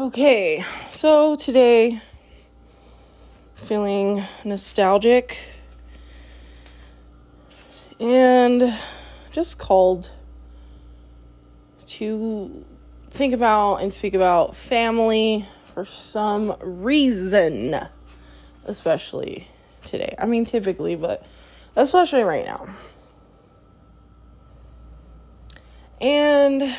Okay, so today feeling nostalgic and just called to think about and speak about family for some reason, especially today. I mean, typically, but especially right now. And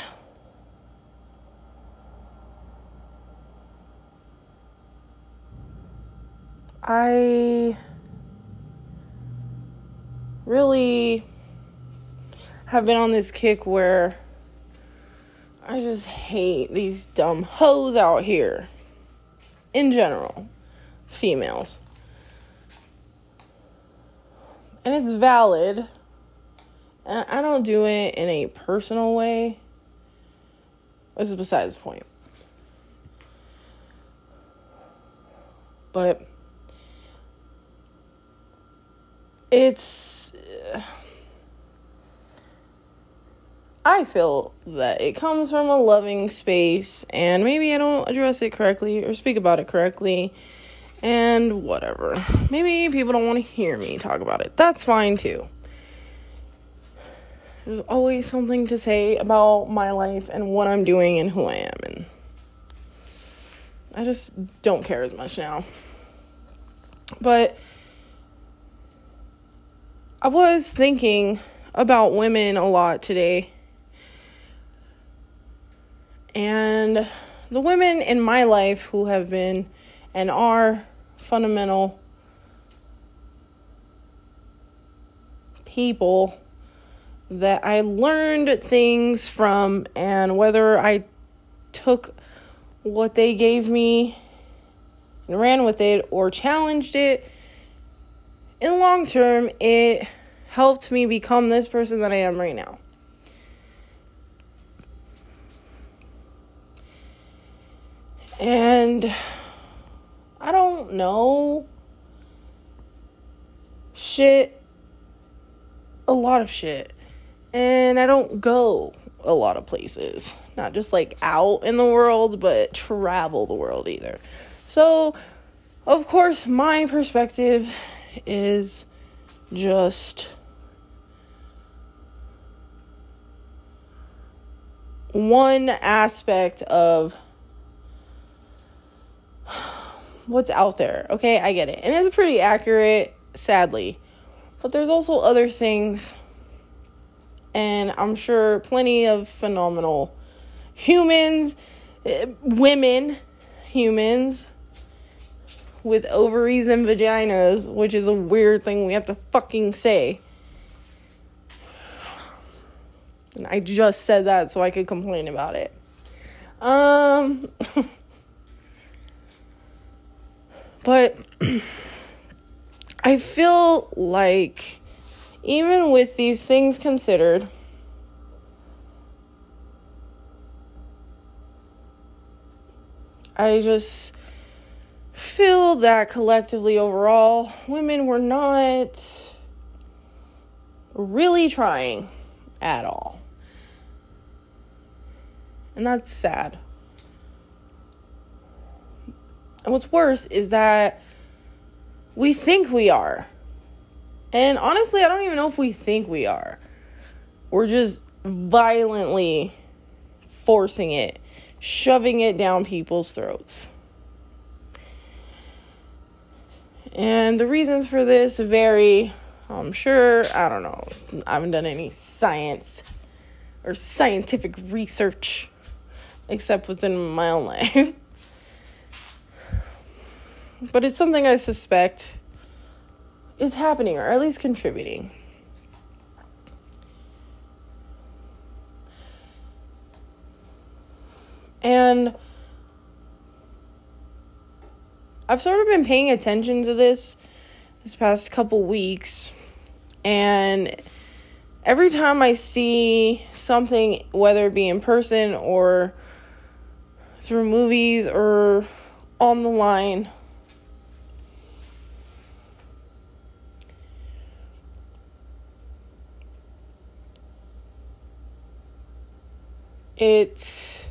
I really have been on this kick where I just hate these dumb hoes out here. In general, females. And it's valid. And I don't do it in a personal way. This is besides the point. But it's I feel that it comes from a loving space and maybe I don't address it correctly or speak about it correctly and whatever. Maybe people don't want to hear me talk about it. That's fine too. There's always something to say about my life and what I'm doing and who I am and I just don't care as much now. But I was thinking about women a lot today. And the women in my life who have been and are fundamental people that I learned things from, and whether I took what they gave me and ran with it or challenged it in the long term, it helped me become this person that I am right now. And I don't know shit, a lot of shit. And I don't go a lot of places. Not just like out in the world, but travel the world either. So, of course, my perspective is just one aspect of what's out there. Okay, I get it. And it's pretty accurate, sadly. But there's also other things, and I'm sure plenty of phenomenal humans, eh, women, humans with ovaries and vaginas, which is a weird thing we have to fucking say. And I just said that so I could complain about it. Um but I feel like even with these things considered I just feel that collectively overall, women were not really trying at all. And that's sad. And what's worse is that we think we are. And honestly, I don't even know if we think we are. We're just violently forcing it, shoving it down people's throats. And the reasons for this vary. I'm sure, I don't know. I haven't done any science or scientific research except within my own life. but it's something I suspect is happening or at least contributing. And I've sort of been paying attention to this this past couple weeks and every time I see something whether it be in person or through movies or on the line it's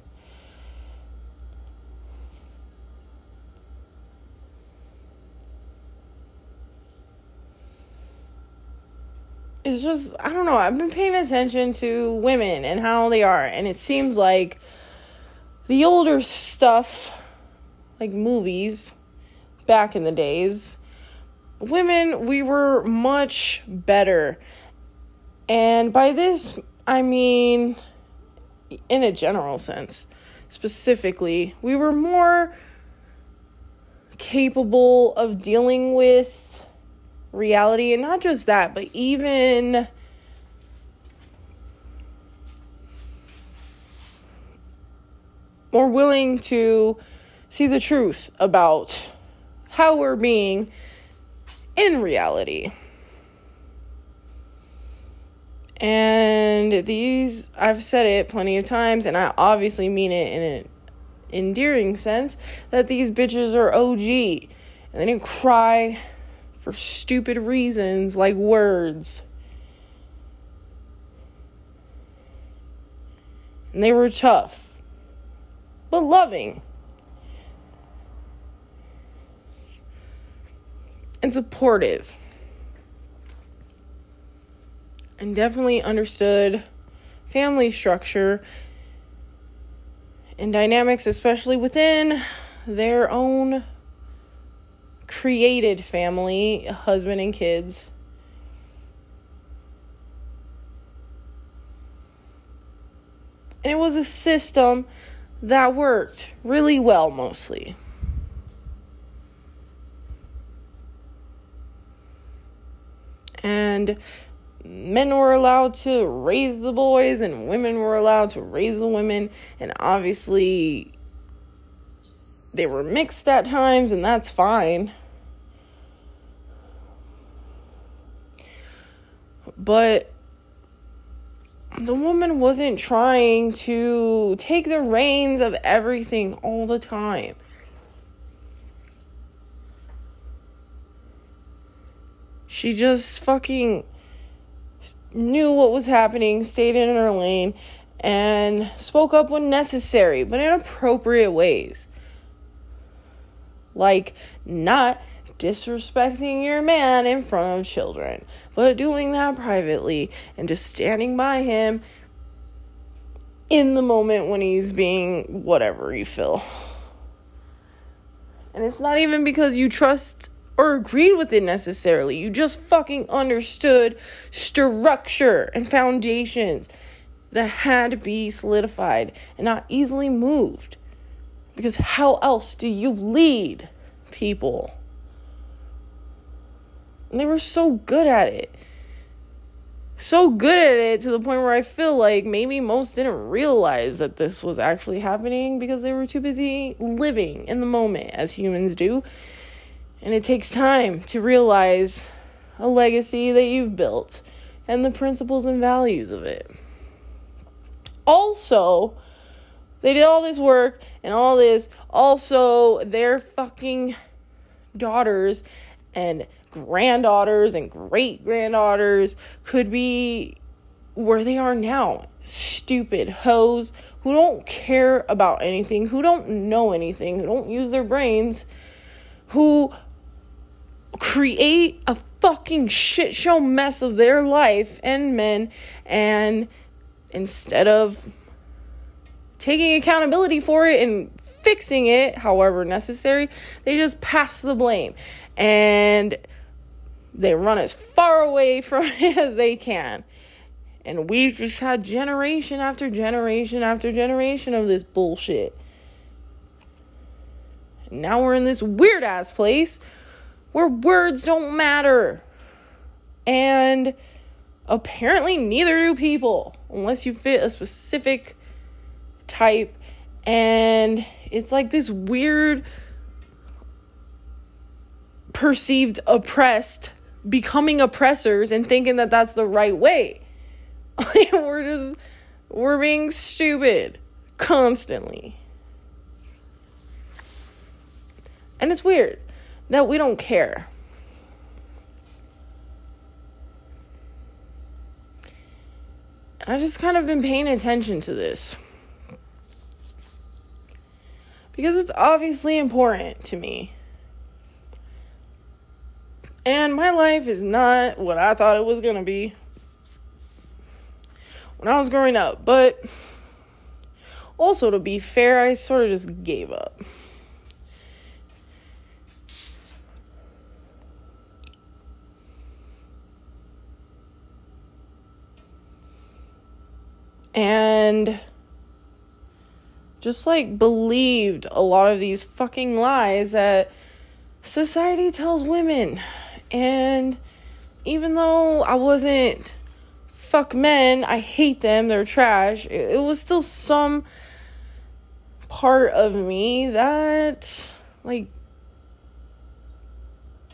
it's just I don't know. I've been paying attention to women and how they are, and it seems like the older stuff, like movies, back in the days, women we were much better, and by this I mean, in a general sense, specifically, we were more capable of dealing with reality. And not just that, but even more willing to see the truth about how we're being in reality. And these, I've said it plenty of times, and I obviously mean it in an endearing sense that these bitches are OG. And they didn't cry for stupid reasons like words. And they were tough, but loving. And supportive. And definitely understood family structure and dynamics, especially within their own created family, husband and kids. And it was a system that worked really well, mostly. And men were allowed to raise the boys, and women were allowed to raise the women. And obviously, they were mixed at times, and that's fine. But the woman wasn't trying to take the reins of everything all the time. She just fucking knew what was happening, stayed in her lane, and spoke up when necessary, but in appropriate ways. Like, not disrespecting your man in front of children, but doing that privately and just standing by him in the moment when he's being whatever you feel. And it's not even because you trust or agreed with it necessarily. You just fucking understood structure and foundations that had to be solidified and not easily moved. Because how else do you lead people? And they were so good at it. So good at it to the point where I feel like maybe most didn't realize that this was actually happening because they were too busy living in the moment as humans do. And it takes time to realize a legacy that you've built and the principles and values of it. Also, they did all this work and all this. Also, their fucking daughters and granddaughters and great granddaughters could be where they are now. Stupid hoes who don't care about anything, who don't know anything, who don't use their brains, who create a fucking shit show mess of their life and men and instead of taking accountability for it and fixing it however necessary they just pass the blame and they run as far away from it as they can. And we've just had generation after generation after generation of this bullshit. now we're in this weird ass place where words don't matter. And apparently, neither do people, unless you fit a specific type. And it's like this weird, perceived oppressed becoming oppressors and thinking that that's the right way. we're just we're being stupid constantly. And it's weird that we don't care. I just kind of been paying attention to this. Because it's obviously important to me. And my life is not what I thought it was going to be. when I was growing up. But also, to be fair, I sort of just gave up. And just like believed a lot of these fucking lies that society tells women. And even though I wasn't fuck men, I hate them, they're trash, it, was still some part of me that like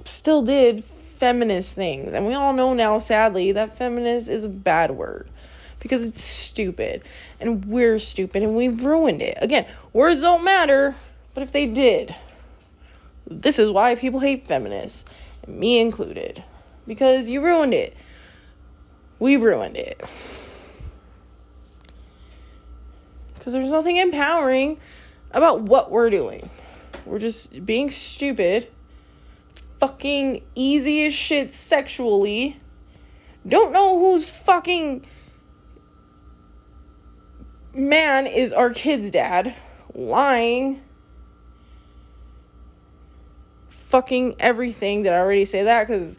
still did feminist things. And we all know now sadly that feminist is a bad word because it's stupid and we're stupid and we've ruined it. Again, words don't matter, but if they did, this is why people hate feminists, me included, because you ruined it. We ruined it. Because there's nothing empowering about what we're doing. We're just being stupid, fucking easy as shit sexually. Don't know who's fucking man is our kid's dad lying fucking everything. Did i already say that? Because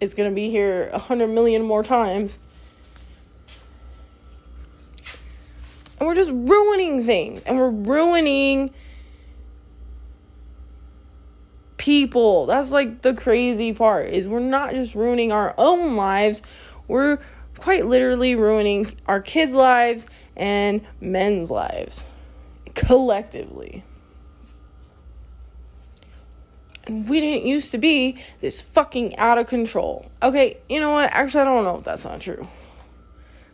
it's gonna be here a hundred million more times. And we're just ruining things. And we're ruining people. That's like the crazy part is we're not just ruining our own lives. We're quite literally ruining our kids lives and men's lives collectively. And we didn't used to be this fucking out of control. Okay, you know what? Actually, I don't know if that's not true.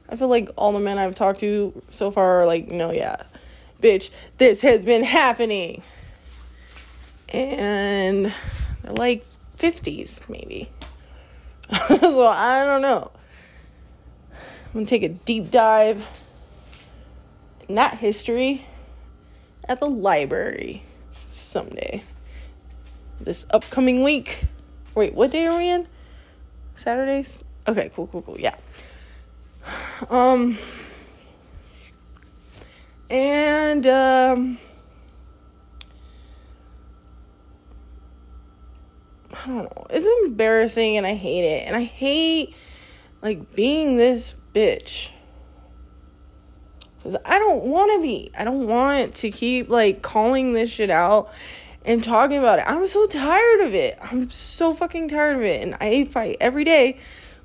I feel like all the men I've talked to so far are like, no, yeah, bitch, this has been happening. And they're like 50s, maybe. so I don't know. I'm gonna take a deep dive in that history at the library someday. This upcoming week. Wait, what day are we in? Saturdays? Okay, cool, cool, cool. Yeah. Um and um I don't know. It's embarrassing and I hate it. And I hate like being this bitch. Cause I don't want to be. I don't want to keep like calling this shit out and talking about it. I'm so tired of it. I'm so fucking tired of it. And I fight every day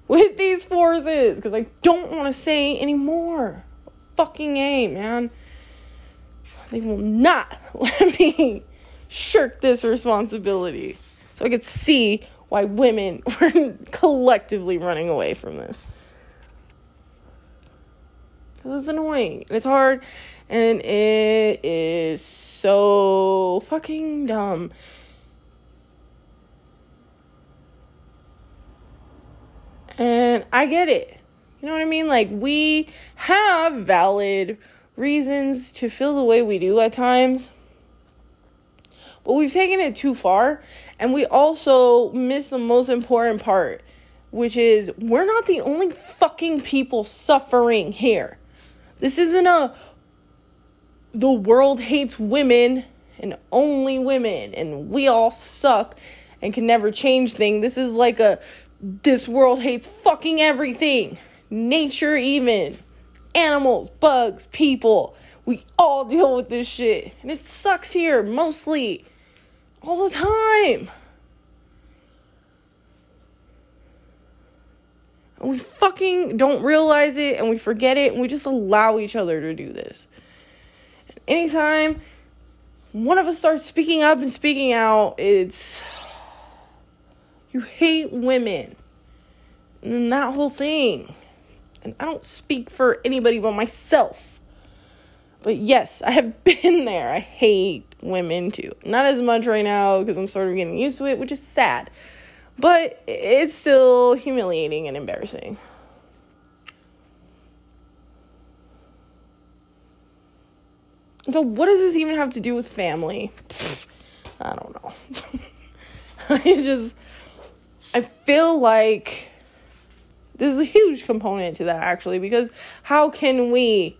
with these forces because I don't want to say anymore. Fucking A, man. They will not let me shirk this responsibility. So I could see why women were collectively running away from this because it's annoying it's hard and it is so fucking dumb. And I get it. You know what I mean? Like, we have valid reasons to feel the way we do at times. But we've taken it too far. And we also miss the most important part, which is we're not the only fucking people suffering here. This isn't a the world hates women and only women and we all suck and can never change thing. This is like a this world hates fucking everything. Nature even. Animals, bugs, people. We all deal with this shit. And it sucks here mostly all the time. and we fucking don't realize it and we forget it and we just allow each other to do this. Anytime one of us starts speaking up and speaking out, it's you hate women. And that whole thing. And I don't speak for anybody but myself. But yes, I have been there. I hate women too. Not as much right now because I'm sort of getting used to it, which is sad. But it's still humiliating and embarrassing. So, what does this even have to do with family? I don't know. I just, I feel like This is a huge component to that, actually, because how can we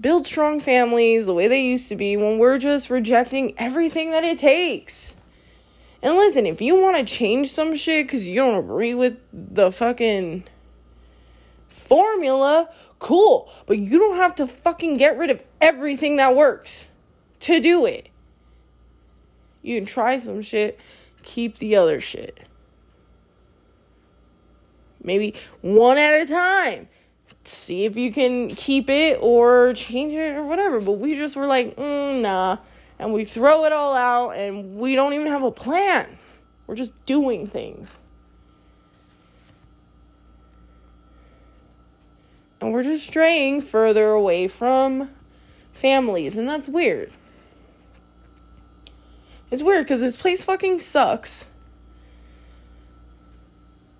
build strong families the way they used to be when we're just rejecting everything that it takes? And listen, if you want to change some shit because you don't agree with the fucking formula, cool. But you don't have to fucking get rid of everything that works to do it. You can try some shit, keep the other shit. Maybe one at a time. See if you can keep it or change it or whatever. But we just were like, mm, nah. And we throw it all out and we don't even have a plan. We're just doing things. And we're just straying further away from families. And that's weird. It's weird because this place fucking sucks.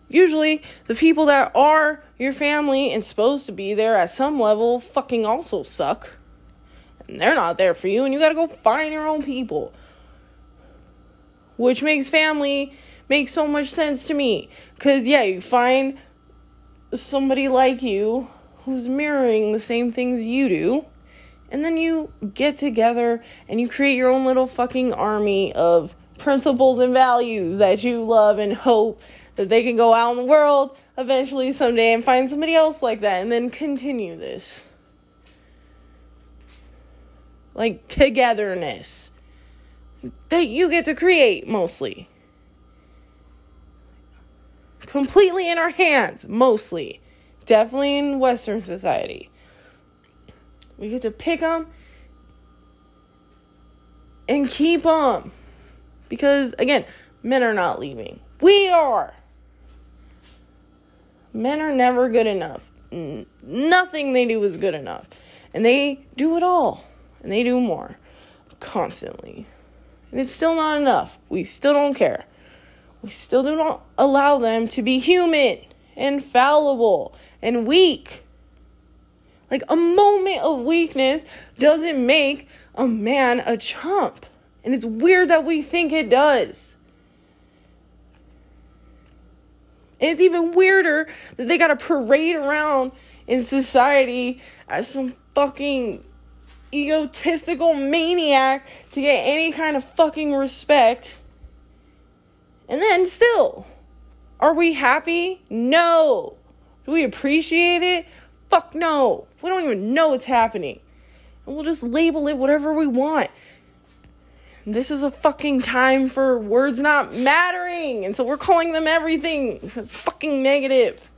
Usually, the people that are your family and supposed to be there at some level fucking also suck. And they're not there for you, and you gotta go find your own people. Which makes family make so much sense to me. Because, yeah, you find somebody like you who's mirroring the same things you do and then you get together and you create your own little fucking army of principles and values that you love and hope that they can go out in the world eventually someday and find somebody else like that and then continue this. Like togetherness that you get to create mostly. Completely in our hands, mostly. Definitely in Western society. We get to pick them and keep them. Because, again, men are not leaving. We are. Men are never good enough. N- nothing they do is good enough. And they do it all. And they do more. Constantly. And it's still not enough. We still don't care. We still do not allow them to be human and fallible and weak. Like a moment of weakness doesn't make a man a chump. And it's weird that we think it does. And it's even weirder that they gotta parade around in society as some fucking egotistical maniac to get any kind of fucking respect. And then still, are we happy? No. Do we appreciate it? Fuck no. We don't even know what's happening. And we'll just label it whatever we want. This is a fucking time for words not mattering. And so we're calling them everything that's fucking negative.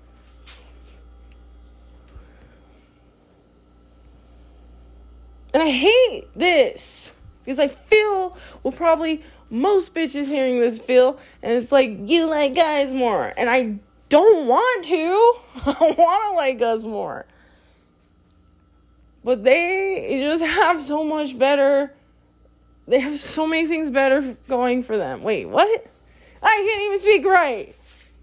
And I hate this because I feel well, probably most bitches hearing this feel, and it's like you like guys more, and I don't want to. I want to like us more. But they just have so much better. They have so many things better going for them. Wait, what? I can't even speak right.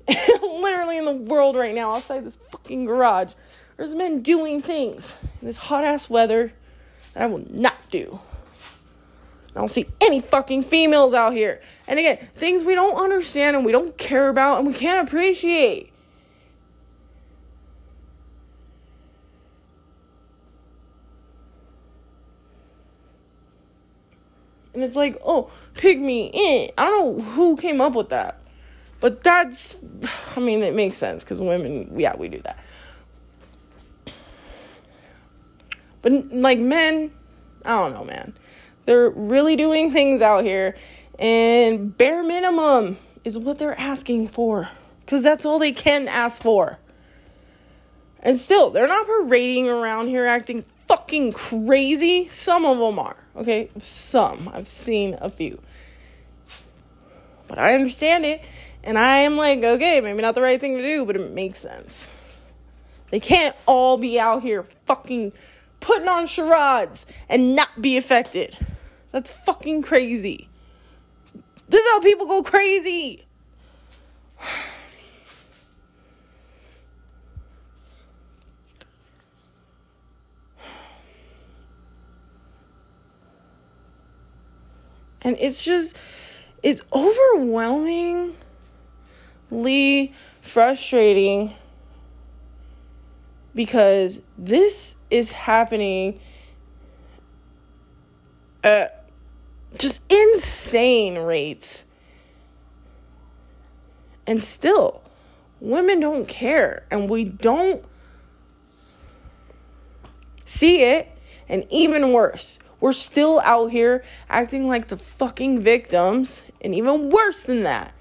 Literally in the world right now, outside this fucking garage, there's men doing things in this hot ass weather that I will not do. I don't see any fucking females out here. And again, things we don't understand and we don't care about and we can't appreciate. And it's like, oh, pick me in. I don't know who came up with that. But that's, I mean, it makes sense because women, yeah, we do that. But like men, I don't know, man. They're really doing things out here, and bare minimum is what they're asking for because that's all they can ask for. And still, they're not parading around here acting fucking crazy. Some of them are, okay? Some. I've seen a few. But I understand it, and I am like, okay, maybe not the right thing to do, but it makes sense. They can't all be out here fucking putting on charades and not be affected. That's fucking crazy. This is how people go crazy. And it's just, it's overwhelmingly frustrating because this is happening at just insane rates. And still, women don't care, and we don't see it. And even worse, we're still out here acting like the fucking victims, and even worse than that,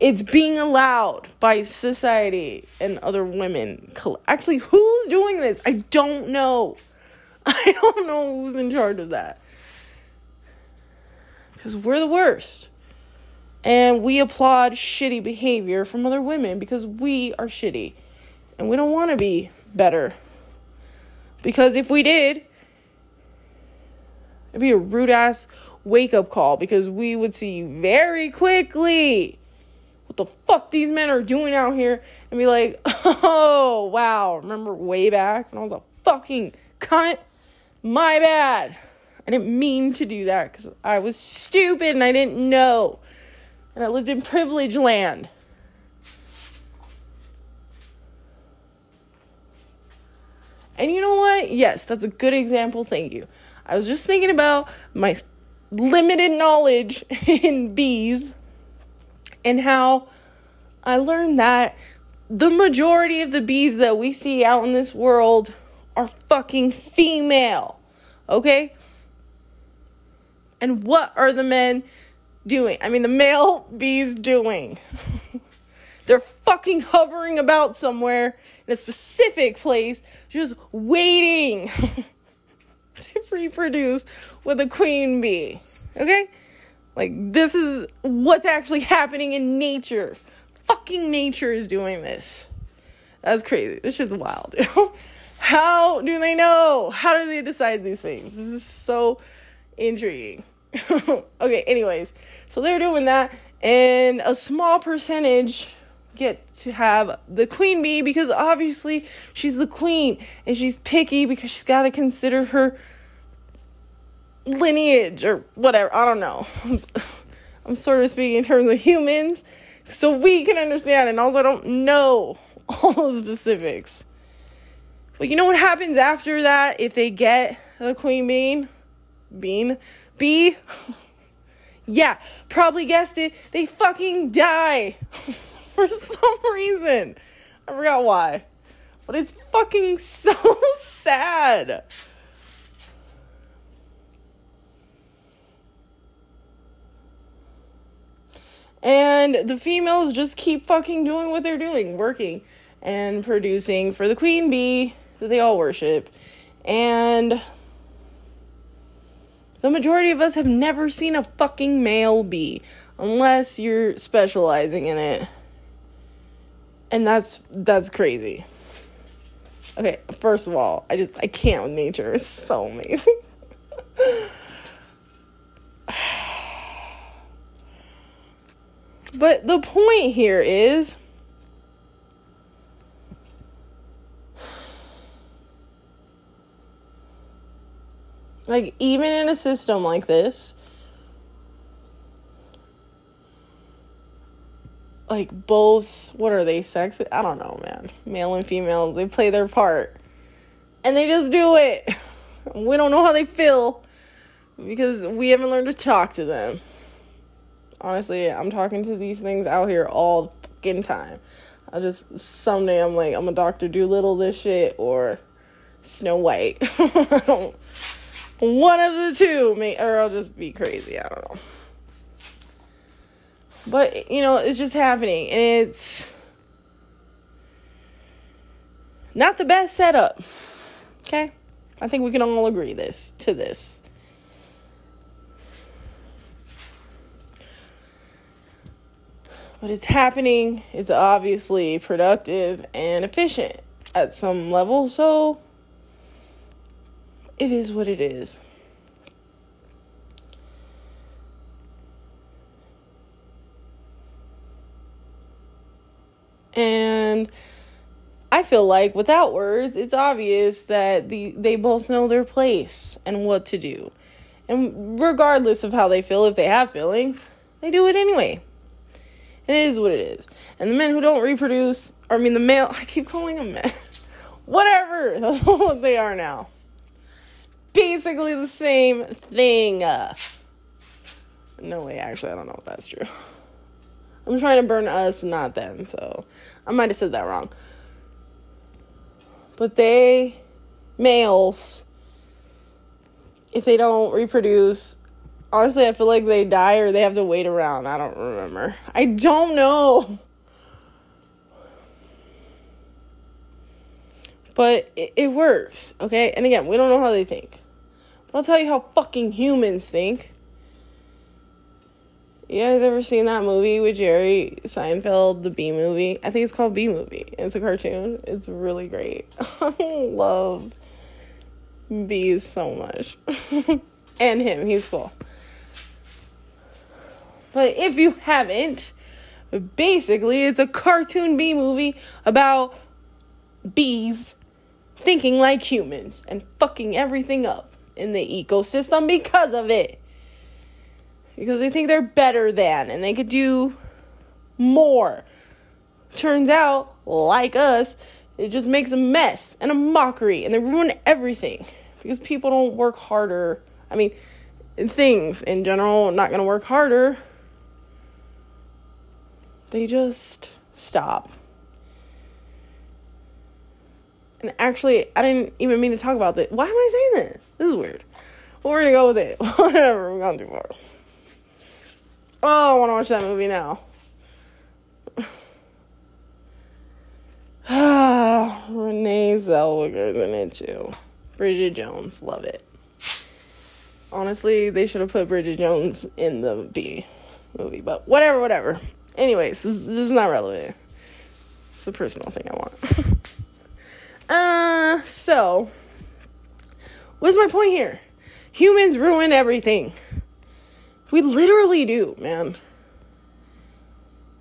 it's being allowed by society and other women. Actually, who's doing this? I don't know. I don't know who's in charge of that. Because we're the worst. And we applaud shitty behavior from other women because we are shitty. And we don't want to be better. Because if we did, it'd be a rude ass wake up call because we would see very quickly what the fuck these men are doing out here and be like, oh, wow, remember way back when I was a fucking cunt? My bad. I didn't mean to do that because I was stupid and I didn't know. And I lived in privilege land. And you know what? Yes, that's a good example. Thank you. I was just thinking about my limited knowledge in bees and how I learned that the majority of the bees that we see out in this world are fucking female. Okay? And what are the men doing? I mean, the male bees doing? They're fucking hovering about somewhere in a specific place, just waiting to reproduce with a queen bee. Okay? Like, this is what's actually happening in nature. Fucking nature is doing this. That's crazy. This shit's wild. How do they know? How do they decide these things? This is so intriguing. okay, anyways, so they're doing that, and a small percentage get to have the queen bee because obviously she's the queen and she's picky because she's got to consider her lineage or whatever. I don't know. I'm sort of speaking in terms of humans so we can understand and also I don't know all the specifics. But you know what happens after that if they get the queen bean? Bean? Bee? yeah, probably guessed it. They fucking die for some reason. I forgot why. But it's fucking so sad. And the females just keep fucking doing what they're doing, working and producing for the queen bee that they all worship. And the majority of us have never seen a fucking male bee unless you're specializing in it. And that's that's crazy. Okay, first of all, I just I can't with nature. It's so amazing. but the point here is Like, even in a system like this, like both, what are they, sex? I don't know, man. Male and female, they play their part. And they just do it. We don't know how they feel because we haven't learned to talk to them. Honestly, I'm talking to these things out here all fucking time. I just someday I'm like I'm a Doctor Dolittle this shit or Snow White. I don't one of the two, may, or I'll just be crazy. I don't know. But, you know, it's just happening. And it's not the best setup. Okay? I think we can all agree this to this. But it's happening. It's obviously productive and efficient at some level. So it is what it is. And I feel like without words, it's obvious that the they both know their place and what to do. And regardless of how they feel, if they have feelings, they do it anyway. It is what it is. And the men who don't reproduce, or I mean the male, I keep calling them men. Whatever. That's what they are now. Basically the same thing. No way, actually, I don't know if that's true. I'm trying to burn us, not them, so I might have said that wrong. But they, males, if they don't reproduce, honestly, I feel like they die or they have to wait around. I don't remember. I don't know. But it, it works, okay? And again, we don't know how they think. But I'll tell you how fucking humans think. You guys ever seen that movie with Jerry Seinfeld, the Bee Movie? I think it's called Bee Movie. It's a cartoon. It's really great. I love bees so much. and him, he's cool. But if you haven't, basically it's a cartoon bee movie about bees thinking like humans and fucking everything up in the ecosystem because of it. Because they think they're better than and they could do more. Turns out, like us, it just makes a mess and a mockery and they ruin everything because people don't work harder. I mean, things in general not going to work harder. They just stop. And actually, I didn't even mean to talk about this. Why am I saying this? This is weird. Well, we're gonna go with it. Whatever, we're gonna do more. Oh, I wanna watch that movie now. Ah, Renee Zellweger's in it too. Bridget Jones, love it. Honestly, they should have put Bridget Jones in the Bee Movie, but whatever, whatever. Anyways, this, this is not relevant. It's a personal thing I want. Uh, so, what's my point here? Humans ruin everything. We literally do, man.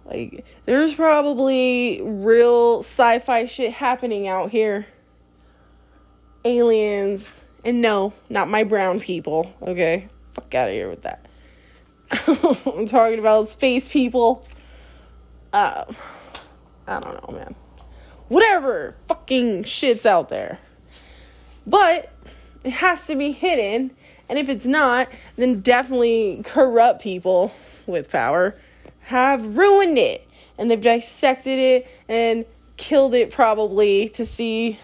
Like, there's probably real sci fi shit happening out here. Aliens. And no, not my brown people, okay? Fuck out of here with that. I'm talking about space people. Uh, I don't know, man whatever fucking shit's out there. But it has to be hidden. And if it's not, then definitely corrupt people with power have ruined it. And they've dissected it and killed it probably to see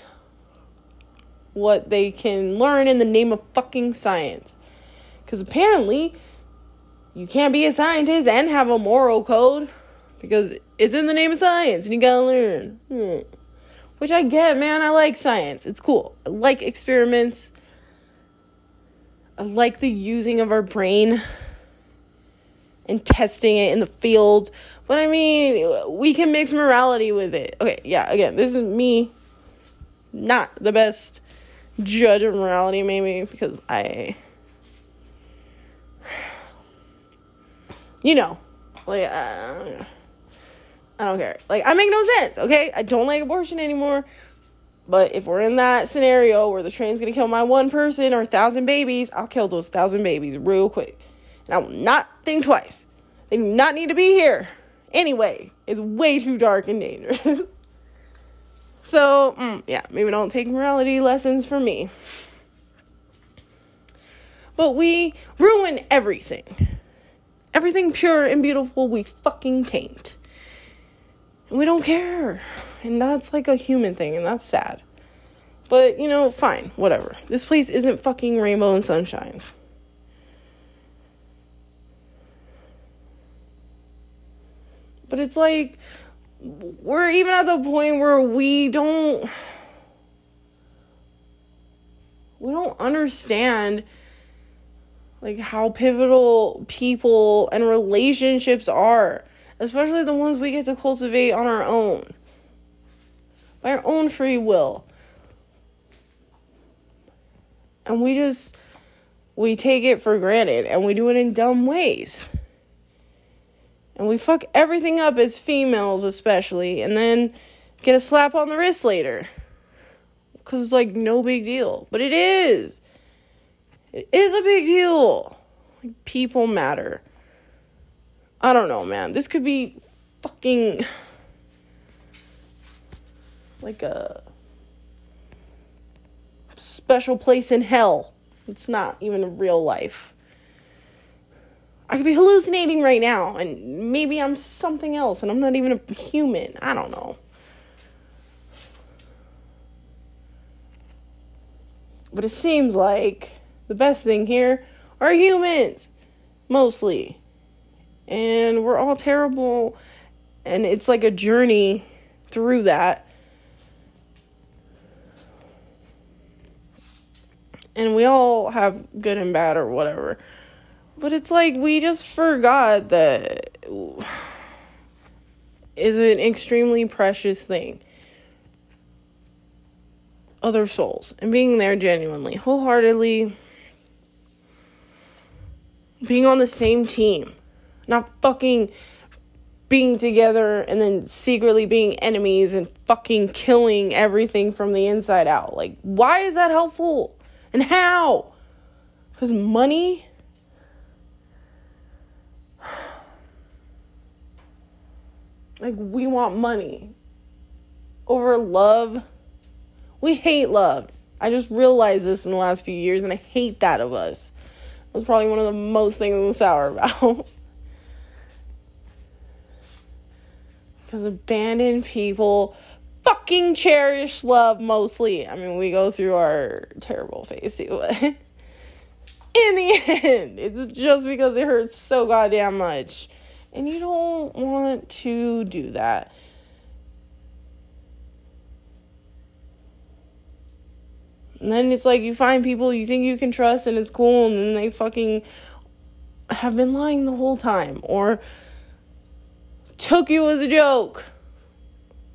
what they can learn in the name of fucking science. Because apparently, you can't be a scientist and have a moral code because it's in the name of science and you gotta learn. Hmm. Which I get, man. I like science. It's cool. I like experiments. I like the using of our brain and testing it in the field. But I mean, we can mix morality with it. Okay, yeah, again, this is me not the best judge of morality, maybe, because I. You know, like, uh, I don't care. Like, I make no sense, okay? I don't like abortion anymore. But if we're in that scenario where the train's gonna kill my one person or a thousand babies, I'll kill those thousand babies real quick. And I will not think twice. They do not need to be here. Anyway, it's way too dark and dangerous. so, mm, yeah, maybe don't take morality lessons from me. But we ruin everything. Everything pure and beautiful, we fucking taint. We don't care. And that's like a human thing, and that's sad. But, you know, fine, whatever. This place isn't fucking rainbow and sunshines. But it's like, we're even at the point where we don't. We don't understand like how pivotal people and relationships are especially the ones we get to cultivate on our own, by our own free will. And we just, we take it for granted and we do it in dumb ways. And we fuck everything up as females, especially, and then get a slap on the wrist later. Because it's like no big deal. But it is. It is a big deal. Like, people matter. I don't know, man. This could be fucking like a special place in hell. It's not even real life. I could be hallucinating right now, and maybe I'm something else, and I'm not even a human. I don't know. But it seems like the best thing here are humans, mostly. And we're all terrible, and it's like a journey through that. And we all have good and bad or whatever. But it's like we just forgot that is an extremely precious thing. Other souls and being there genuinely, wholeheartedly, being on the same team, not fucking being together and then secretly being enemies and fucking killing everything from the inside out. Like, why is that helpful? And how? Because money Like, we want money over love. We hate love. I just realized this in the last few years, and I hate that of us. That's probably one of the most things I'm sour about. Because abandoned people fucking cherish love mostly. I mean, we go through our terrible phase too, but in the end, it's just because it hurts so goddamn much. And you don't want to do that. And then it's like you find people you think you can trust and it's cool, and then they fucking have been lying the whole time or took you as a joke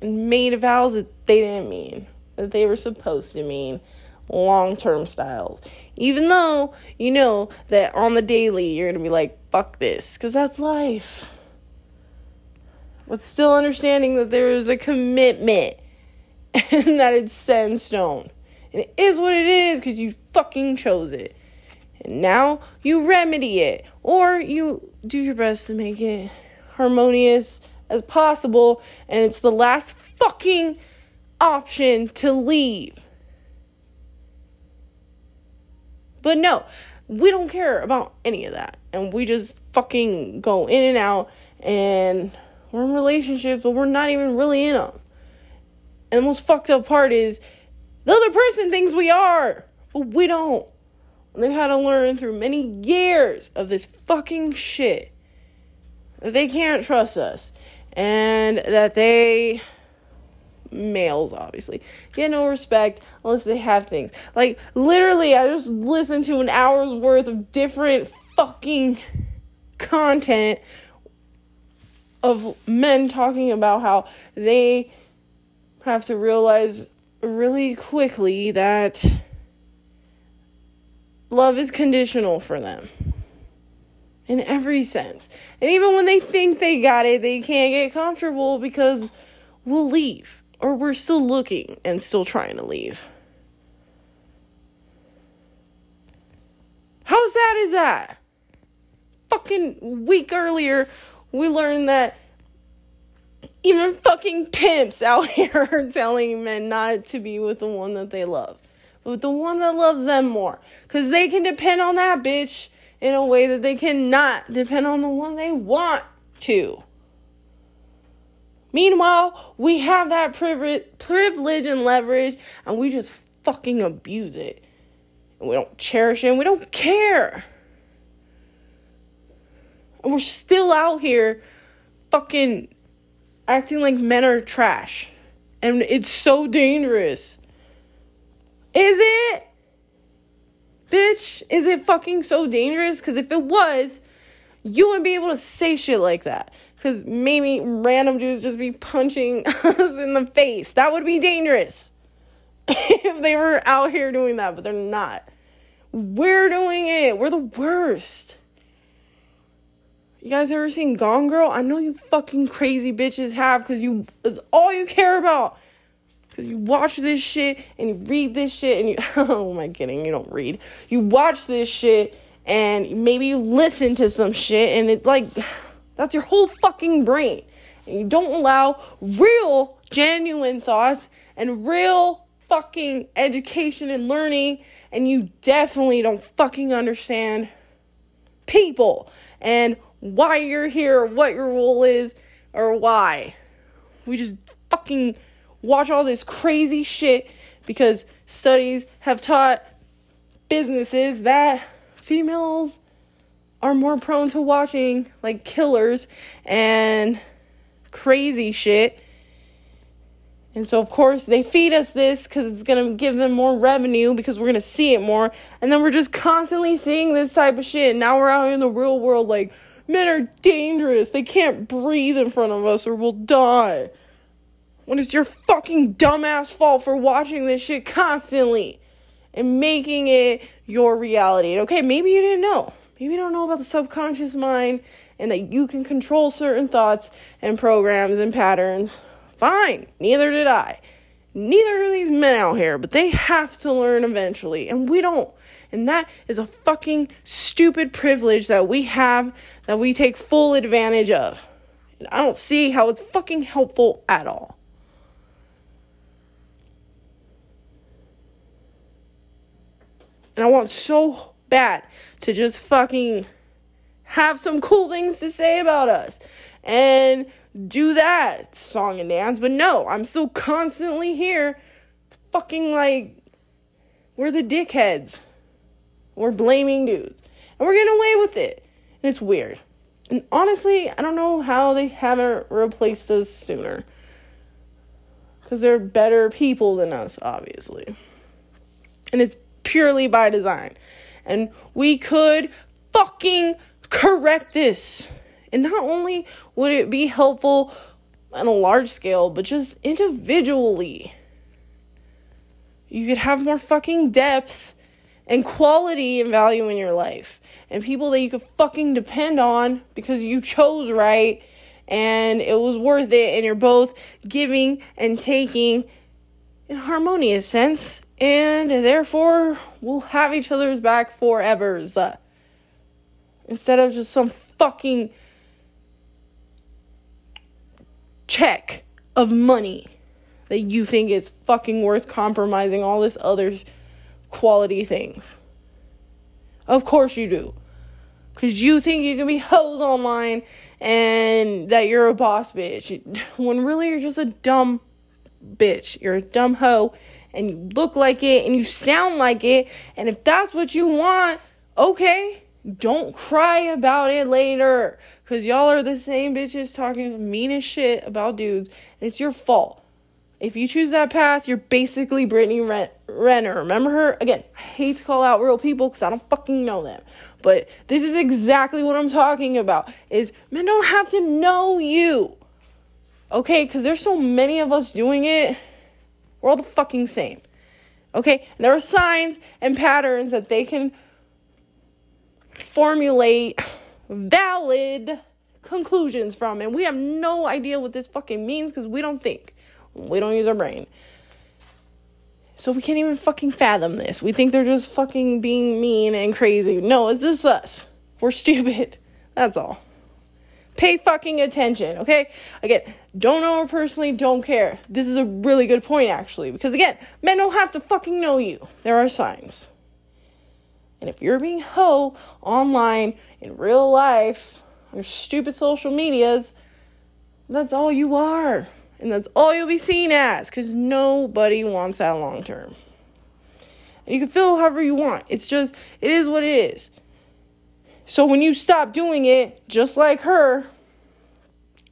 and made vows that they didn't mean, that they were supposed to mean long term styles. Even though you know that on the daily you're gonna be like, fuck this, because that's life. But still understanding that there is a commitment and that it's set in stone. And it is what it is because you fucking chose it. And now you remedy it. Or you do your best to make it harmonious as possible. And it's the last fucking option to leave. But no, we don't care about any of that. And we just fucking go in and out and we're in relationships, but we're not even really in them. And the most fucked up part is the other person thinks we are, but we don't. They've had to learn through many years of this fucking shit that they can't trust us. And that they males obviously get no respect unless they have things. Like literally i just listened to an hour's worth of different fucking content of men talking about how they have to realize really quickly that love is conditional for them in every sense. And even when they think they got it, they can't get comfortable because we'll leave or we're still looking and still trying to leave. How sad is that? Fucking week earlier, we learned that even fucking pimps out here are telling men not to be with the one that they love, but with the one that loves them more. Because they can depend on that bitch in a way that they cannot depend on the one they want to. Meanwhile, we have that privilege, and leverage, and we just fucking abuse it. And we don't cherish it, and we don't care. And we're still out here fucking acting like men are trash. And it's so dangerous. Is it? Bitch, is it fucking so dangerous? Because if it was, you wouldn't be able to say shit like that. Because maybe random dudes just be punching us in the face. That would be dangerous if they were out here doing that, but they're not. We're doing it. We're the worst. You guys ever seen Gone Girl? I know you fucking crazy bitches have because you it's all you care about. Cause you watch this shit and you read this shit and you oh my kidding, you don't read. You watch this shit and maybe you listen to some shit and it like that's your whole fucking brain. and you don't allow real, genuine thoughts and real fucking education and learning, and you definitely don't fucking understand people and why you're here, or what your role is, or why. We just fucking watch all this crazy shit because studies have taught businesses that females are more prone to watching like killers and crazy shit. And so, of course, they feed us this because it's going to give them more revenue because we're going to see it more. And then we're just constantly seeing this type of shit. Now we're out in the real world like, men are dangerous. They can't breathe in front of us or we'll die. When it's your fucking dumbass fault for watching this shit constantly and making it your reality. Okay, maybe you didn't know. Maybe you don't know about the subconscious mind and that you can control certain thoughts and programs and patterns. Fine, neither did I. Neither do these men out here, but they have to learn eventually, and we don't. And that is a fucking stupid privilege that we have that we take full advantage of. And I don't see how it's fucking helpful at all. And I want so bad to just fucking have some cool things to say about us and do that song and dance. But no, I'm still constantly here, fucking like, we're the dickheads. We're blaming dudes. And we're getting away with it. And it's weird. And honestly, I don't know how they haven't replaced us sooner. Because they're better people than us, obviously. And it's purely by design. And we could fucking correct this. And not only would it be helpful on a large scale, but just individually. You could have more fucking depth and quality and value in your life. And people that you could fucking depend on because you chose right and it was worth it and you're both giving and taking in harmonious sense and therefore we'll have each other's back forever. Instead of just some fucking check of money that you think is fucking worth compromising all this other quality things. Of course you do. Cause you think you can be hoes online and that you're a boss bitch. When really you're just a dumb bitch. You're a dumb hoe and you look like it and you sound like it. And if that's what you want, okay. Don't cry about it later. Cause y'all are the same bitches talking meanest shit about dudes. And it's your fault. If you choose that path, you're basically Brittany Ren- Renner. Remember her? Again, I hate to call out real people because I don't fucking know them. But this is exactly what I'm talking about. Is men don't have to know you. Okay? Because there's so many of us doing it. We're all the fucking same. Okay? And there are signs and patterns that they can formulate valid conclusions from. And we have no idea what this fucking means because we don't think. We don't use our brain. So we can't even fucking fathom this. We think they're just fucking being mean and crazy. No, it's just us. We're stupid. That's all. Pay fucking attention, okay? Again, don't know her personally, don't care. This is a really good point, actually, because again, men don't have to fucking know you. There are signs. And if you're being hoe online in real life, on your stupid social medias, that's all you are. And that's all you'll be seen as because nobody wants that long term. And you can feel however you want. It's just, it is what it is. So when you stop doing it, just like her,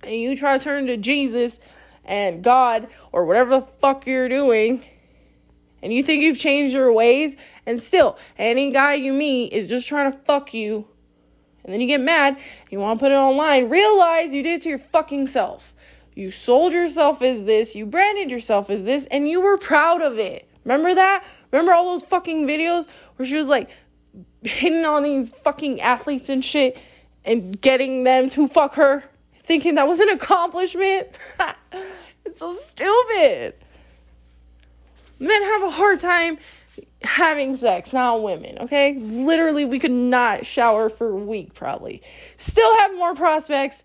and you try to turn to Jesus and God or whatever the fuck you're doing, and you think you've changed your ways, and still, any guy you meet is just trying to fuck you, and then you get mad, you want to put it online, realize you did it to your fucking self. You sold yourself as this, you branded yourself as this, and you were proud of it. Remember that? Remember all those fucking videos where she was like hitting on these fucking athletes and shit and getting them to fuck her, thinking that was an accomplishment? it's so stupid. Men have a hard time having sex, not women, okay? Literally, we could not shower for a week, probably. Still have more prospects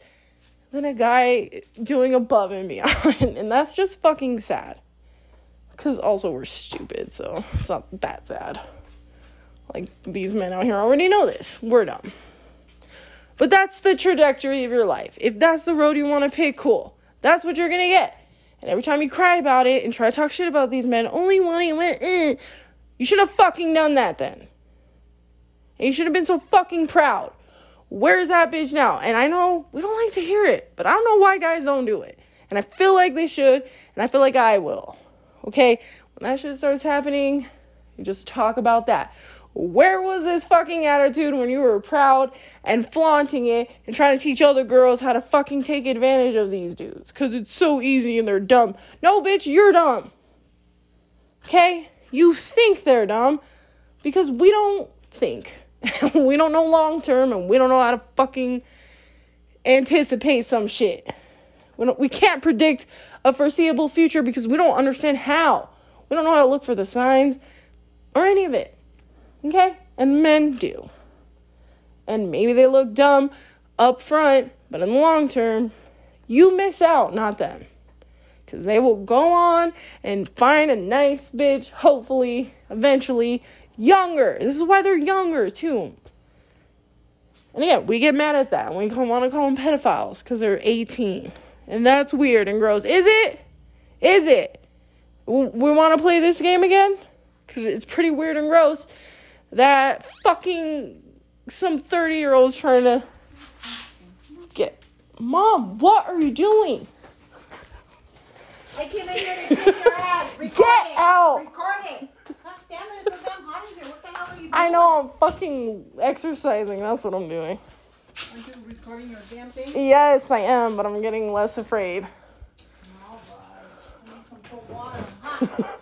than a guy doing above and beyond. and that's just fucking sad. Because also we're stupid, so it's not that sad. Like, these men out here already know this. We're dumb. But that's the trajectory of your life. If that's the road you want to pick, cool. That's what you're going to get. And every time you cry about it and try to talk shit about these men, only one he went, eh, you should have fucking done that then. And you should have been so fucking proud. Where's that bitch now? And I know we don't like to hear it, but I don't know why guys don't do it. And I feel like they should, and I feel like I will. Okay? When that shit starts happening, you just talk about that. Where was this fucking attitude when you were proud and flaunting it and trying to teach other girls how to fucking take advantage of these dudes? Because it's so easy and they're dumb. No, bitch, you're dumb. Okay? You think they're dumb because we don't think. we don't know long term and we don't know how to fucking anticipate some shit. We, we can't predict a foreseeable future because we don't understand how. We don't know how to look for the signs or any of it. Okay? And men do. And maybe they look dumb up front, but in the long term, you miss out, not them. Because they will go on and find a nice bitch, hopefully, eventually, younger. This is why they're younger, too. And again, we get mad at that. We want to call them pedophiles because they're 18. And that's weird and gross. Is it? Is it? We want to play this game again? Because it's pretty weird and gross that fucking some 30 year olds trying to get. Mom, what are you doing? I came in here to kick your ass. Record Get out. Record it. Damn it, it's so damn hot in here. What the hell are you doing? I know I'm fucking exercising. That's what I'm doing. Aren't you recording your damn thing? Yes, I am, but I'm getting less afraid. Oh,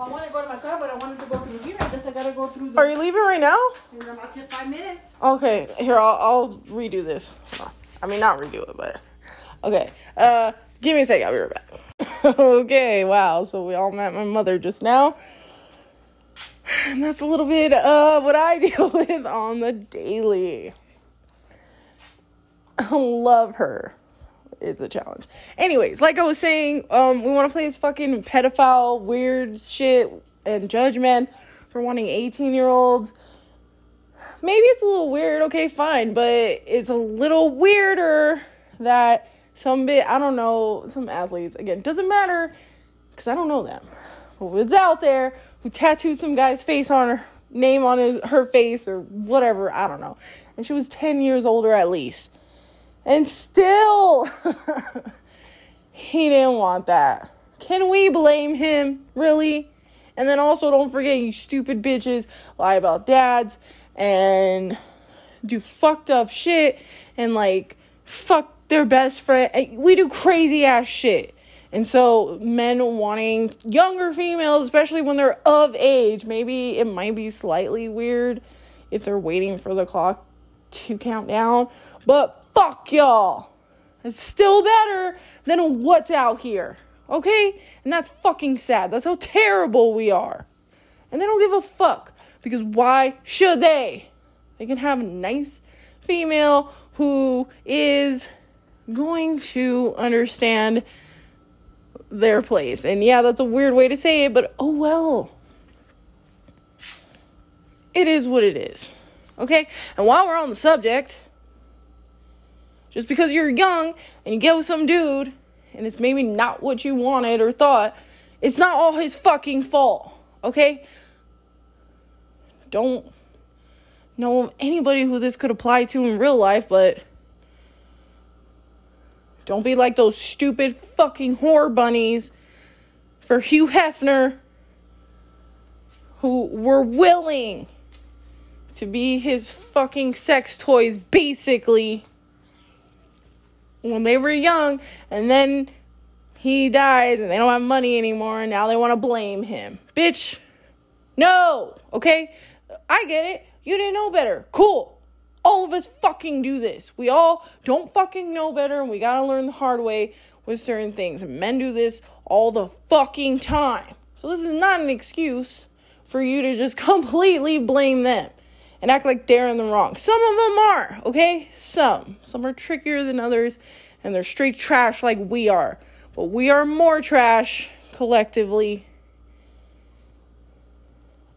well, I want to go to my car, but I wanted to go through here. I guess I gotta go through the. Are you leaving right now? In about five minutes. Okay, here I'll, I'll redo this. I mean, not redo it, but okay. Uh, give me a second. I'll be right back. okay, wow. So we all met my mother just now, and that's a little bit of what I deal with on the daily. I love her. It's a challenge. Anyways, like I was saying, um, we want to play this fucking pedophile weird shit and judge men for wanting 18 year olds maybe it's a little weird, okay, fine, but it's a little weirder that some bit, I don't know, some athletes, again, doesn't matter because I don't know them, but it's out there who tattooed some guy's face on her name on his her face or whatever, I don't know. And she was 10 years older at least. And still he didn't want that. Can we blame him? Really? And then also don't forget you stupid bitches lie about dads and do fucked up shit and like fuck their best friend. We do crazy ass shit. And so men wanting younger females, especially when they're of age, maybe it might be slightly weird if they're waiting for the clock to count down. But fuck y'all. It's still better than what's out here. Okay? And that's fucking sad. That's how terrible we are. And they don't give a fuck. Because why should they? They can have a nice female who is going to understand their place. And yeah, that's a weird way to say it, but oh well. It is what it is. Okay? And while we're on the subject, just because you're young and you get with some dude and it's maybe not what you wanted or thought, it's not all his fucking fault. Okay? Don't know anybody who this could apply to in real life, but don't be like those stupid fucking whore bunnies for Hugh Hefner who were willing to be his fucking sex toys basically when they were young and then he dies and they don't have money anymore and now they want to blame him. Bitch, no, okay? I get it. You didn't know better. Cool. All of us fucking do this. We all don't fucking know better and we gotta learn the hard way with certain things. And men do this all the fucking time. So this is not an excuse for you to just completely blame them and act like they're in the wrong. Some of them are, okay? Some. Some are trickier than others and they're straight trash like we are. But we are more trash collectively.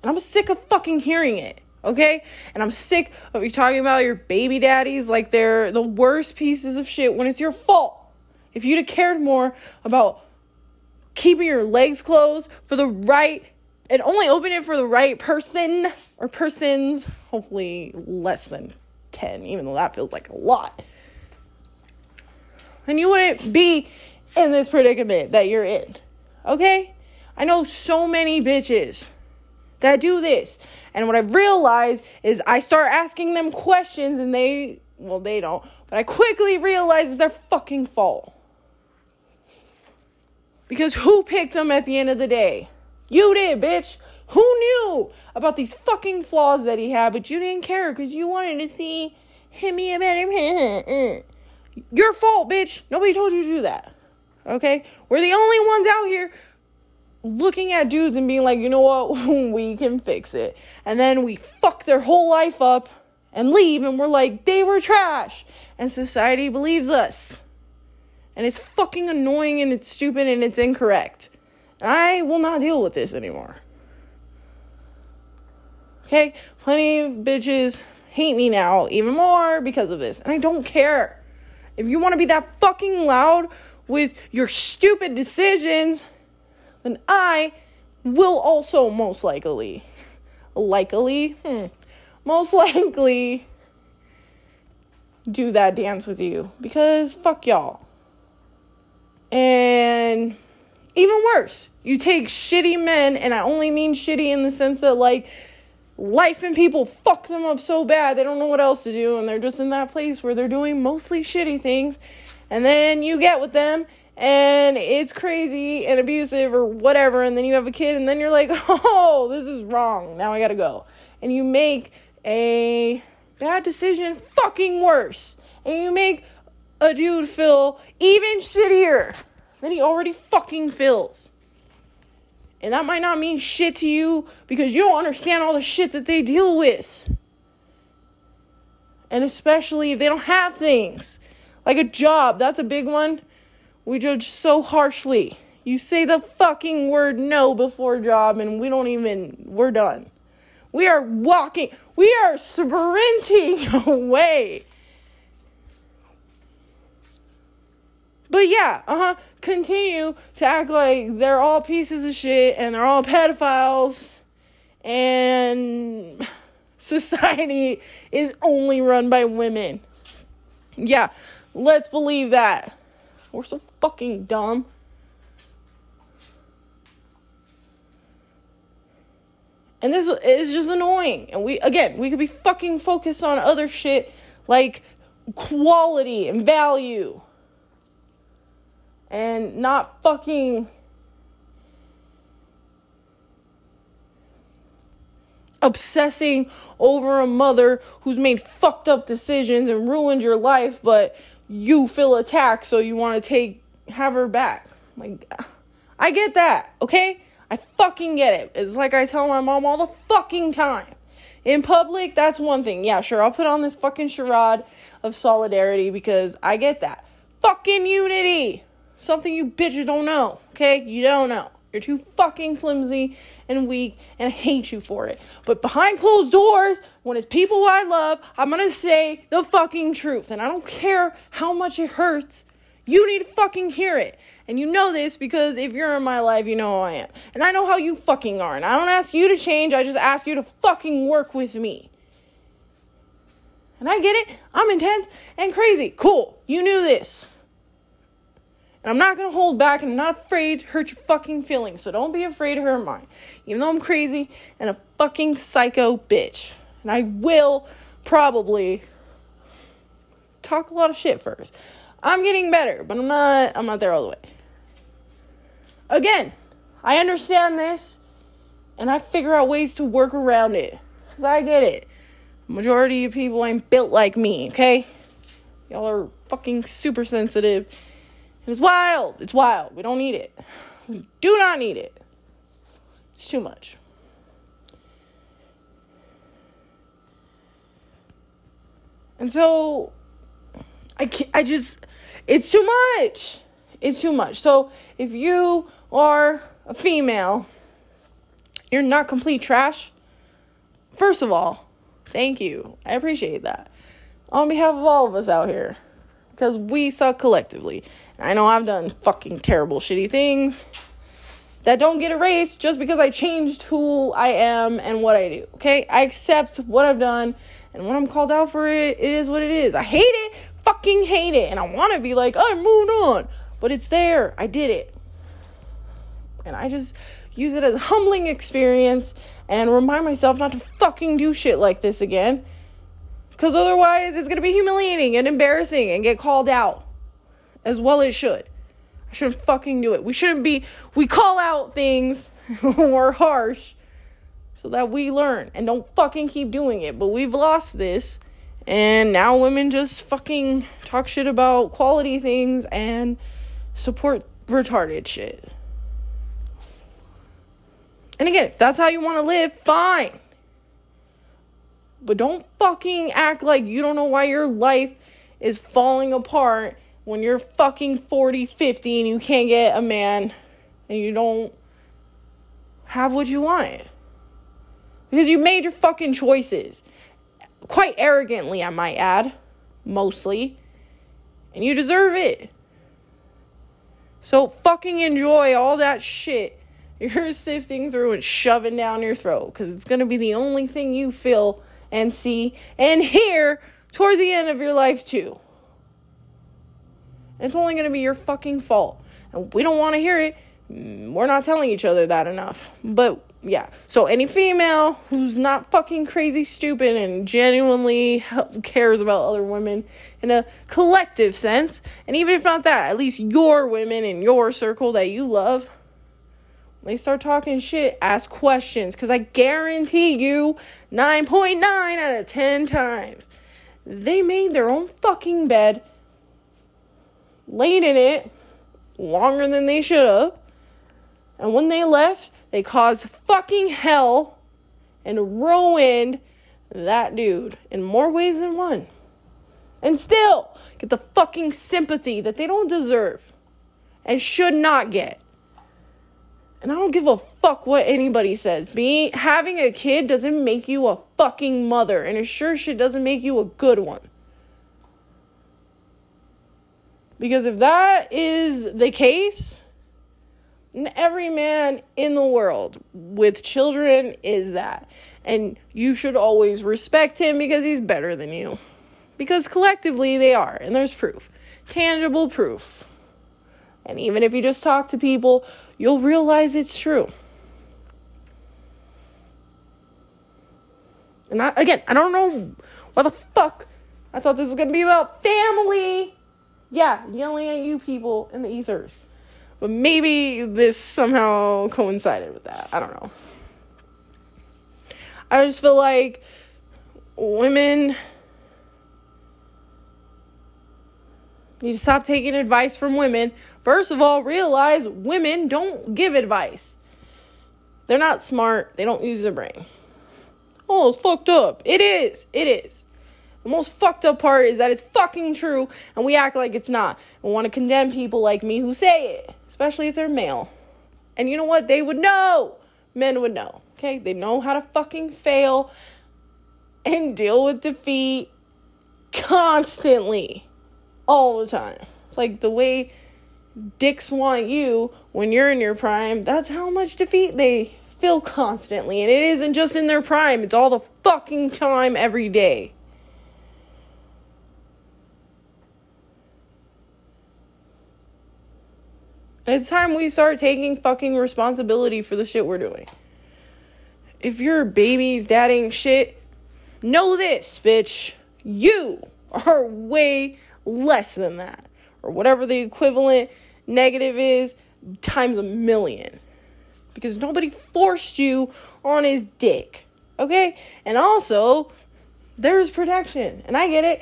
And I'm sick of fucking hearing it. Okay? And I'm sick of you talking about your baby daddies like they're the worst pieces of shit when it's your fault. If you'd have cared more about keeping your legs closed for the right and only open it for the right person or persons, hopefully less than 10, even though that feels like a lot. And you wouldn't be in this predicament that you're in. Okay? I know so many bitches that do this. And what I've realized is I start asking them questions and they, well, they don't, but I quickly realize it's their fucking fault. Because who picked them at the end of the day? You did, bitch. Who knew about these fucking flaws that he had, but you didn't care because you wanted to see him be a better Your fault, bitch. Nobody told you to do that. Okay? We're the only ones out here looking at dudes and being like, you know what, we can fix it. And then we fuck their whole life up and leave, and we're like, they were trash. And society believes us. And it's fucking annoying and it's stupid and it's incorrect. And I will not deal with this anymore. Okay? Plenty of bitches hate me now even more because of this. And I don't care. If you want to be that fucking loud with your stupid decisions, then I will also most likely, likely, hmm, most likely do that dance with you because fuck y'all. And even worse, you take shitty men, and I only mean shitty in the sense that, like, life and people fuck them up so bad they don't know what else to do, and they're just in that place where they're doing mostly shitty things. And then you get with them, and it's crazy and abusive or whatever, and then you have a kid, and then you're like, oh, this is wrong. Now I gotta go. And you make a bad decision fucking worse. And you make a dude feel even shittier than he already fucking feels. And that might not mean shit to you because you don't understand all the shit that they deal with. And especially if they don't have things like a job, that's a big one. We judge so harshly. You say the fucking word no before job, and we don't even, we're done. We are walking, we are sprinting away But yeah, uh huh. Continue to act like they're all pieces of shit and they're all pedophiles and society is only run by women. Yeah, let's believe that. We're so fucking dumb. And this is just annoying. And we, again, we could be fucking focused on other shit like quality and value and not fucking obsessing over a mother who's made fucked up decisions and ruined your life, but you feel attacked, so you want to take have her back. Like, I get that, okay? I fucking get it. It's like I tell my mom all the fucking time. In public, that's one thing. Yeah, sure, I'll put on this fucking charade of solidarity because I get that. Fucking unity. Something you bitches don't know, okay? You don't know. You're too fucking flimsy and weak, and I hate you for it. But behind closed doors, when it's people I love, I'm gonna say the fucking truth. And I don't care how much it hurts. You need to fucking hear it. And you know this because if you're in my life, you know who I am. And I know how you fucking are. And I don't ask you to change, I just ask you to fucking work with me. And I get it. I'm intense and crazy. Cool. You knew this. And I'm not gonna hold back and I'm not afraid to hurt your fucking feelings. So don't be afraid to hurt mine. Even though I'm crazy and a fucking psycho bitch. And I will probably talk a lot of shit first. I'm getting better, but I'm not I'm not there all the way. Again, I understand this and I figure out ways to work around it. Cause I get it. Majority of people ain't built like me, okay? Y'all are fucking super sensitive it's wild. It's wild. We don't need it. We do not need it. It's too much. And so I can't, I just It's too much. It's too much. So if you are a female, you're not complete trash. First of all, thank you. I appreciate that. On behalf of all of us out here. Because we suck collectively. I know I've done fucking terrible, shitty things that don't get erased just because I changed who I am and what I do. Okay? I accept what I've done and when I'm called out for it, it is what it is. I hate it, fucking hate it, and I want to be like, I moved on, but it's there. I did it. And I just use it as a humbling experience and remind myself not to fucking do shit like this again. Because otherwise, it's going to be humiliating and embarrassing and get called out. As well it should. I shouldn't fucking do it. We shouldn't be, we call out things, we're harsh, so that we learn and don't fucking keep doing it. But we've lost this. And now women just fucking talk shit about quality things and support retarded shit. And again, if that's how you want to live, fine. But don't fucking act like you don't know why your life is falling apart when you're fucking 40, 50 and you can't get a man and you don't have what you wanted. Because you made your fucking choices. Quite arrogantly, I might add. Mostly. And you deserve it. So fucking enjoy all that shit you're sifting through and shoving down your throat. Because it's going to be the only thing you feel and see and hear towards the end of your life, too. It's only going to be your fucking fault. And we don't want to hear it. Mm, we're not telling each other that enough. But yeah. So any female who's not fucking crazy stupid and genuinely cares about other women in a collective sense, and even if not that, at least your women in your circle that you love, they start talking shit, ask questions cuz I guarantee you 9.9 out of 10 times they made their own fucking bed, laid in it longer than they should have. And when they left, they caused fucking hell and ruined that dude in more ways than one. And still get the fucking sympathy that they don't deserve and should not get. And I don't give a fuck what anybody says. Being having a kid doesn't make you a fucking mother, and it sure shit doesn't make you a good one. Because if that is the case, and every man in the world with children is that. And you should always respect him because he's better than you. Because collectively they are, and there's proof. Tangible proof. And even if you just talk to people, you'll realize it's true. And I, again, I don't know why the fuck I thought this was gonna be about family. Yeah, yelling at you people in the ethers. But maybe this somehow coincided with that. I don't know. I just feel like women need to stop taking advice from women. First of all, realize women don't give advice. They're not smart, they don't use their brain. Oh, it's fucked up. It is. It is. The most fucked up part is that it's fucking true and we act like it's not and want to condemn people like me who say it especially if they're male. And you know what? They would know. Men would know. Okay? They know how to fucking fail and deal with defeat constantly. All the time. It's like the way dicks want you when you're in your prime, that's how much defeat they feel constantly. And it isn't just in their prime, it's all the fucking time every day. it's time we start taking fucking responsibility for the shit we're doing. If your baby's dadding shit, know this, bitch. You are way less than that. Or whatever the equivalent negative is, times a million. Because nobody forced you on his dick. Okay? And also, there's protection. And I get it.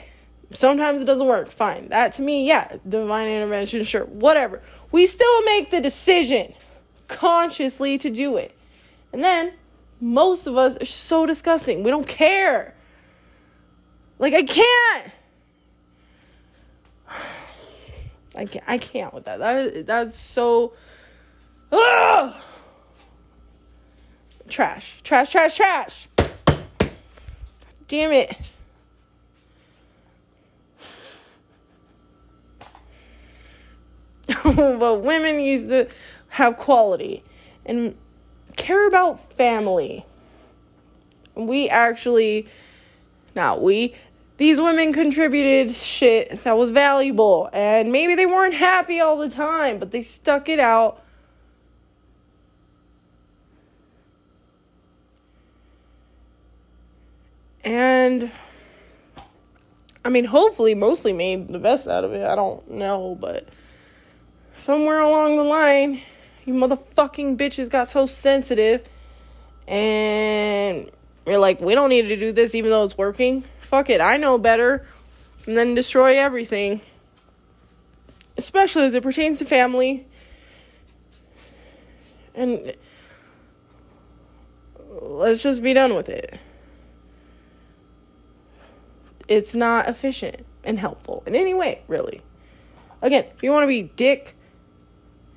Sometimes it doesn't work. Fine. That to me, yeah, divine intervention, sure, whatever. We still make the decision consciously to do it. And then most of us are so disgusting. We don't care. Like, I can't. I can't. I can't with that. That is that's so. Trash, trash, trash, trash. Damn it. but women used to have quality and care about family. We actually, not we, these women contributed shit that was valuable. And maybe they weren't happy all the time, but they stuck it out. And I mean, hopefully, mostly made the best out of it. I don't know, but somewhere along the line, you motherfucking bitches got so sensitive and you're like, we don't need to do this even though it's working. Fuck it, I know better. And then destroy everything. Especially as it pertains to family. And let's just be done with it. It's not efficient and helpful in any way, really. Again, if you want to be dick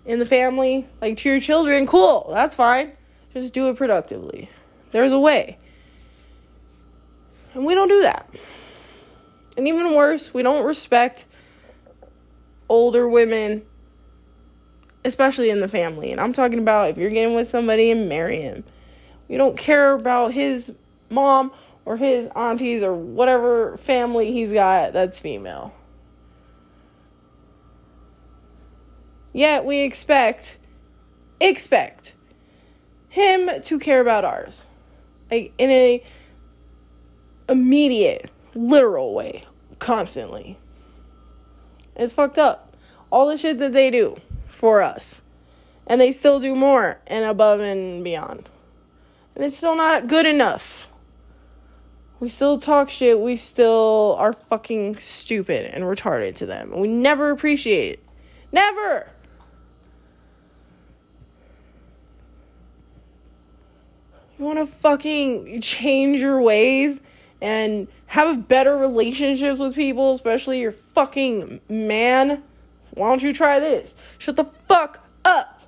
in the family, like to your children, cool, that's fine. Just do it productively. There's a way. And we don't do that. And even worse, we don't respect older women, especially in the family. And I'm talking about if you're getting with somebody and marry him. We don't care about his mom or his aunties or whatever family he's got that's female. Yet we expect expect him to care about ours. Like in a immediate, literal way, constantly. It's fucked up. All the shit that they do for us. And they still do more and above and beyond. And it's still not good enough. We still talk shit. We still are fucking stupid and retarded to them. We never appreciate it. Never! You want to fucking change your ways and have better relationships with people, especially your fucking man? Why don't you try this? Shut the fuck up.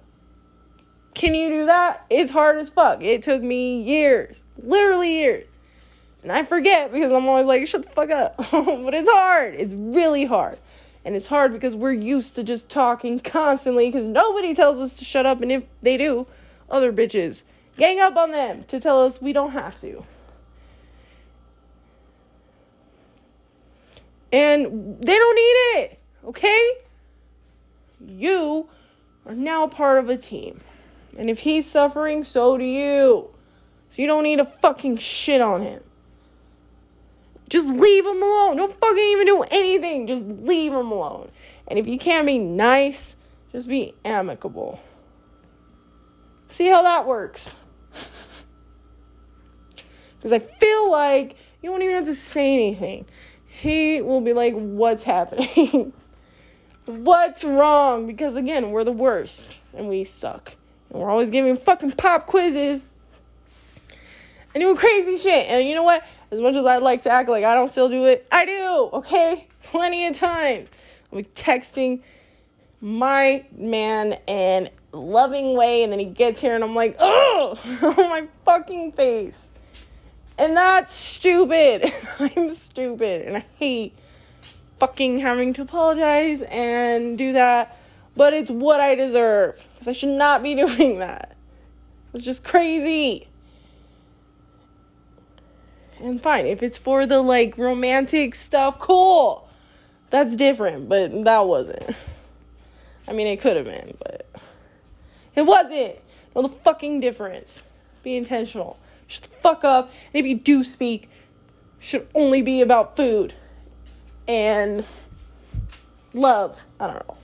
Can you do that? It's hard as fuck. It took me years, literally years. And I forget because I'm always like, shut the fuck up. but it's hard. It's really hard. And it's hard because we're used to just talking constantly because nobody tells us to shut up. And if they do, other bitches gang up on them to tell us we don't have to. And they don't need it, okay? You are now part of a team. And if he's suffering, so do you. So you don't need to fucking shit on him. Just leave him alone. Don't fucking even do anything. Just leave him alone. And if you can't be nice, just be amicable. See how that works. Because I feel like you won't even have to say anything. He will be like, What's happening? What's wrong? Because again, we're the worst and we suck. And we're always giving fucking pop quizzes and doing crazy shit. And you know what? As much as I'd like to act like I don't still do it, I do, okay? Plenty of times. I'll be texting my man in loving way, and then he gets here, and I'm like, oh, my fucking face. And that's stupid. I'm stupid, and I hate fucking having to apologize and do that. But it's what I deserve, because I should not be doing that. It's just crazy. And fine, if it's for the like romantic stuff, cool. That's different, but that wasn't. I mean, it could have been, but it wasn't. No, the fucking difference. Be intentional. Shut the fuck up. And if you do speak, should only be about food and love. I don't know.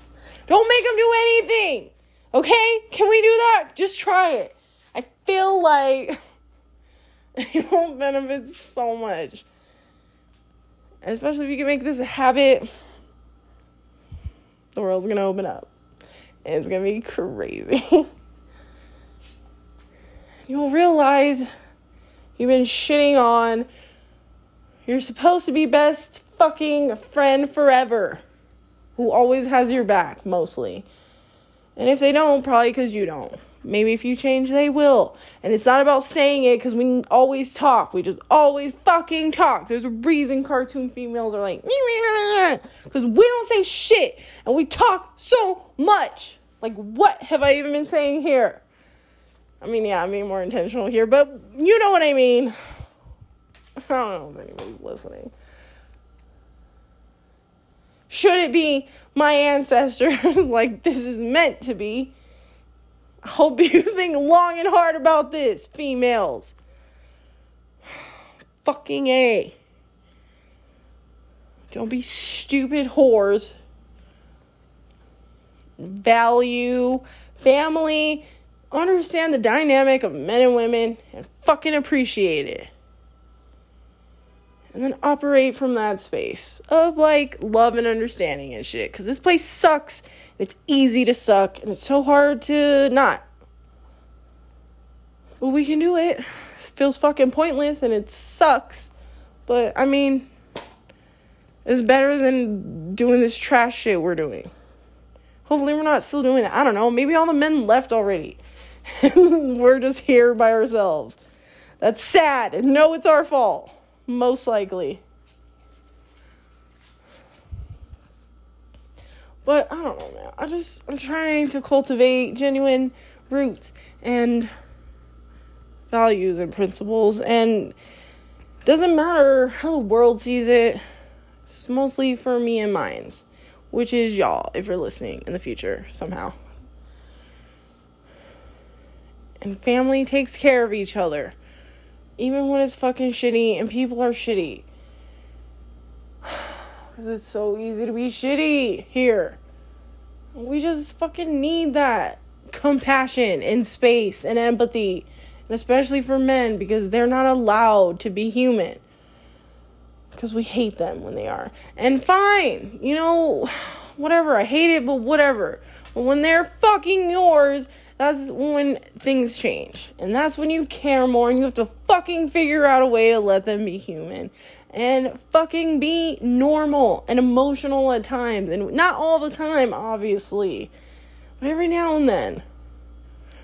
Don't make them do anything. Okay? Can we do that? Just try it. I feel like it won't benefit so much. Especially if you can make this a habit, the world's gonna open up. And it's gonna be crazy. You'll realize you've been shitting on you're supposed to be best fucking friend forever. who always has your back, mostly. And if they don't, probably because you don't. Maybe if you change, they will. And it's not about saying it because we always talk. We just always fucking talk. There's a reason cartoon females are like, because we don't say shit and we talk so much. Like, what have I even been saying here? I mean, yeah, I'm being more intentional here, but you know what I mean. I don't know if anybody's listening. Should it be my ancestors like this is meant to be? I hope you think long and hard about this, females. Fucking A. Don't be stupid whores. Value family understand the dynamic of men and women and fucking appreciate it. And then operate from that space of like love and understanding and shit. Because this place sucks. And It's easy to suck and it's so hard to not. But we can do it. It feels fucking pointless and it sucks. But I mean, it's better than doing this trash shit we're doing. Hopefully, we're not still doing it. I don't know. Maybe all the men left already. we're just here by ourselves. That's sad. And no, it's our fault. Most likely. But I don't know, man. I just, I'm trying to cultivate genuine roots and values and principles. And doesn't matter how the world sees it, it's mostly for me and mine's, which is y'all, if you're listening in the future somehow and family takes care of each other. Even when it's fucking shitty and people are shitty. Because it's so easy to be shitty here. We just fucking need that compassion and space and empathy. And especially for men because they're not allowed to be human. Because we hate them when they are. And fine, you know, whatever. I hate it, but whatever. But when they're fucking yours that's when things change. And that's when you care more and you have to fucking figure out a way to let them be human and fucking be normal and emotional at times. And not all the time, obviously, but every now and then.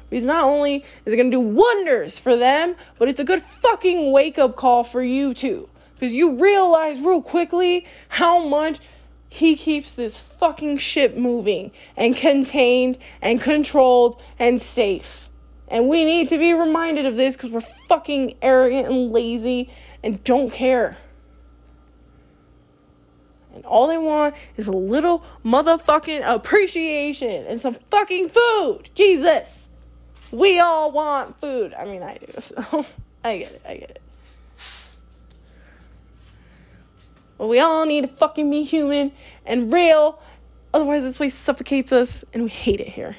Because not only is it going to do wonders for them, but it's a good fucking wake up call for you too. Because you realize real quickly how much he keeps this fucking ship moving and contained and controlled and safe. And we need to be reminded of this because we're fucking arrogant and lazy and don't care. And all they want is a little motherfucking appreciation and some fucking food. Jesus. We all want food. I mean, I do. So I get it. I get it. But we all need to fucking be human and real. Otherwise, this place suffocates us and we hate it here.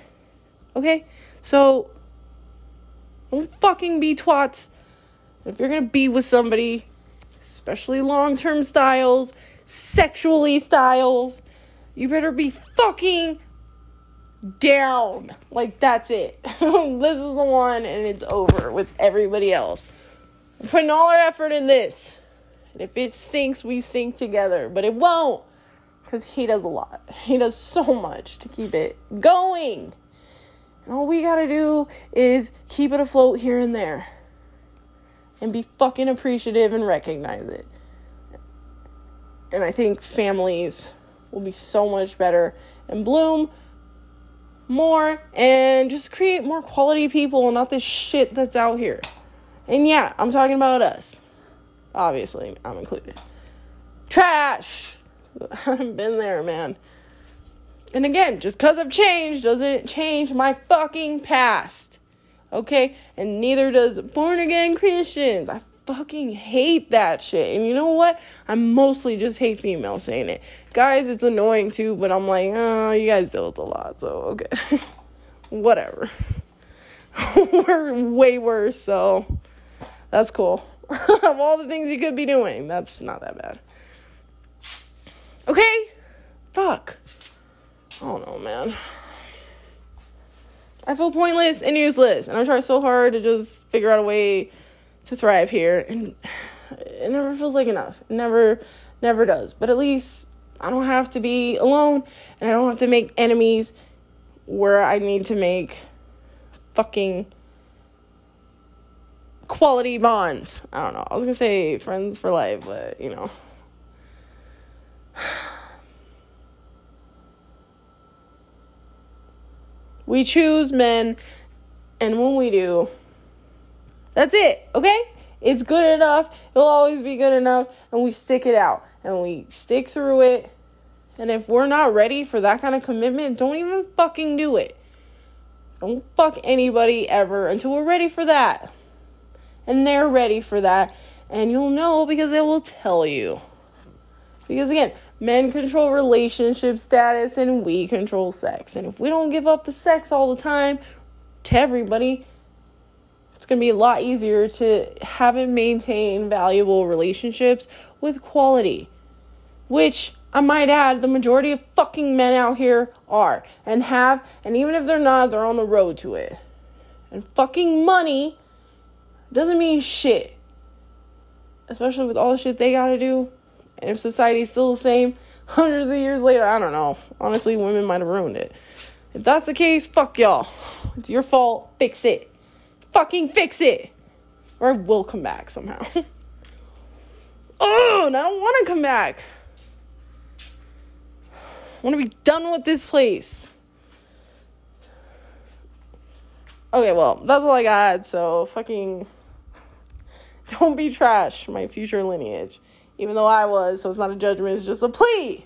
Okay? So, don't fucking be twats. If you're gonna be with somebody, especially long term styles, sexually styles, you better be fucking down. Like, that's it. this is the one, and it's over with everybody else. We're putting all our effort in this. And if it sinks, we sink together. But it won't. Because he does a lot. He does so much to keep it going. And all we gotta do is keep it afloat here and there. And be fucking appreciative and recognize it. And I think families will be so much better and bloom more and just create more quality people, not this shit that's out here. And yeah, I'm talking about us. Obviously, I'm included. Trash! I've been there, man. And again, just because I've changed doesn't change my fucking past. Okay? And neither does born again Christians. I fucking hate that shit. And you know what? I mostly just hate females saying it. Guys, it's annoying too, but I'm like, oh, you guys deal with a lot, so okay. Whatever. We're way worse, so that's cool. of all the things you could be doing, that's not that bad. Okay? Fuck. I don't know, man. I feel pointless and useless, and I try so hard to just figure out a way to thrive here, and it never feels like enough. It never, never does. But at least I don't have to be alone and I don't have to make enemies where I need to make fucking quality bonds. I don't know. I was to say friends for life, but you know. We choose men, and when we do, that's it, okay? It's good enough. It'll always be good enough, and we stick it out and we stick through it. And if we're not ready for that kind of commitment, don't even fucking do it. Don't fuck anybody ever until we're ready for that. And they're ready for that. And you'll know because they will tell you. Because again, men control relationship status and we control sex. And if we don't give up the sex all the time to everybody, it's going to be a lot easier to have and maintain valuable relationships with quality. Which I might add, the majority of fucking men out here are and have, and even if they're not, they're on the road to it. And fucking money doesn't mean shit. Especially with all the shit they gotta do. And if society's still the same hundreds of years later, I don't know. Honestly, women might have ruined it. If that's the case, fuck y'all. It's your fault. Fix it. Fucking fix it. Or I will come back somehow. oh, and I don't want to come back. I want to be done with this place. Okay, well, that's all I got. So, fucking. Don't be trash, my future lineage. Even though I was, so it's not a judgment, it's just a plea.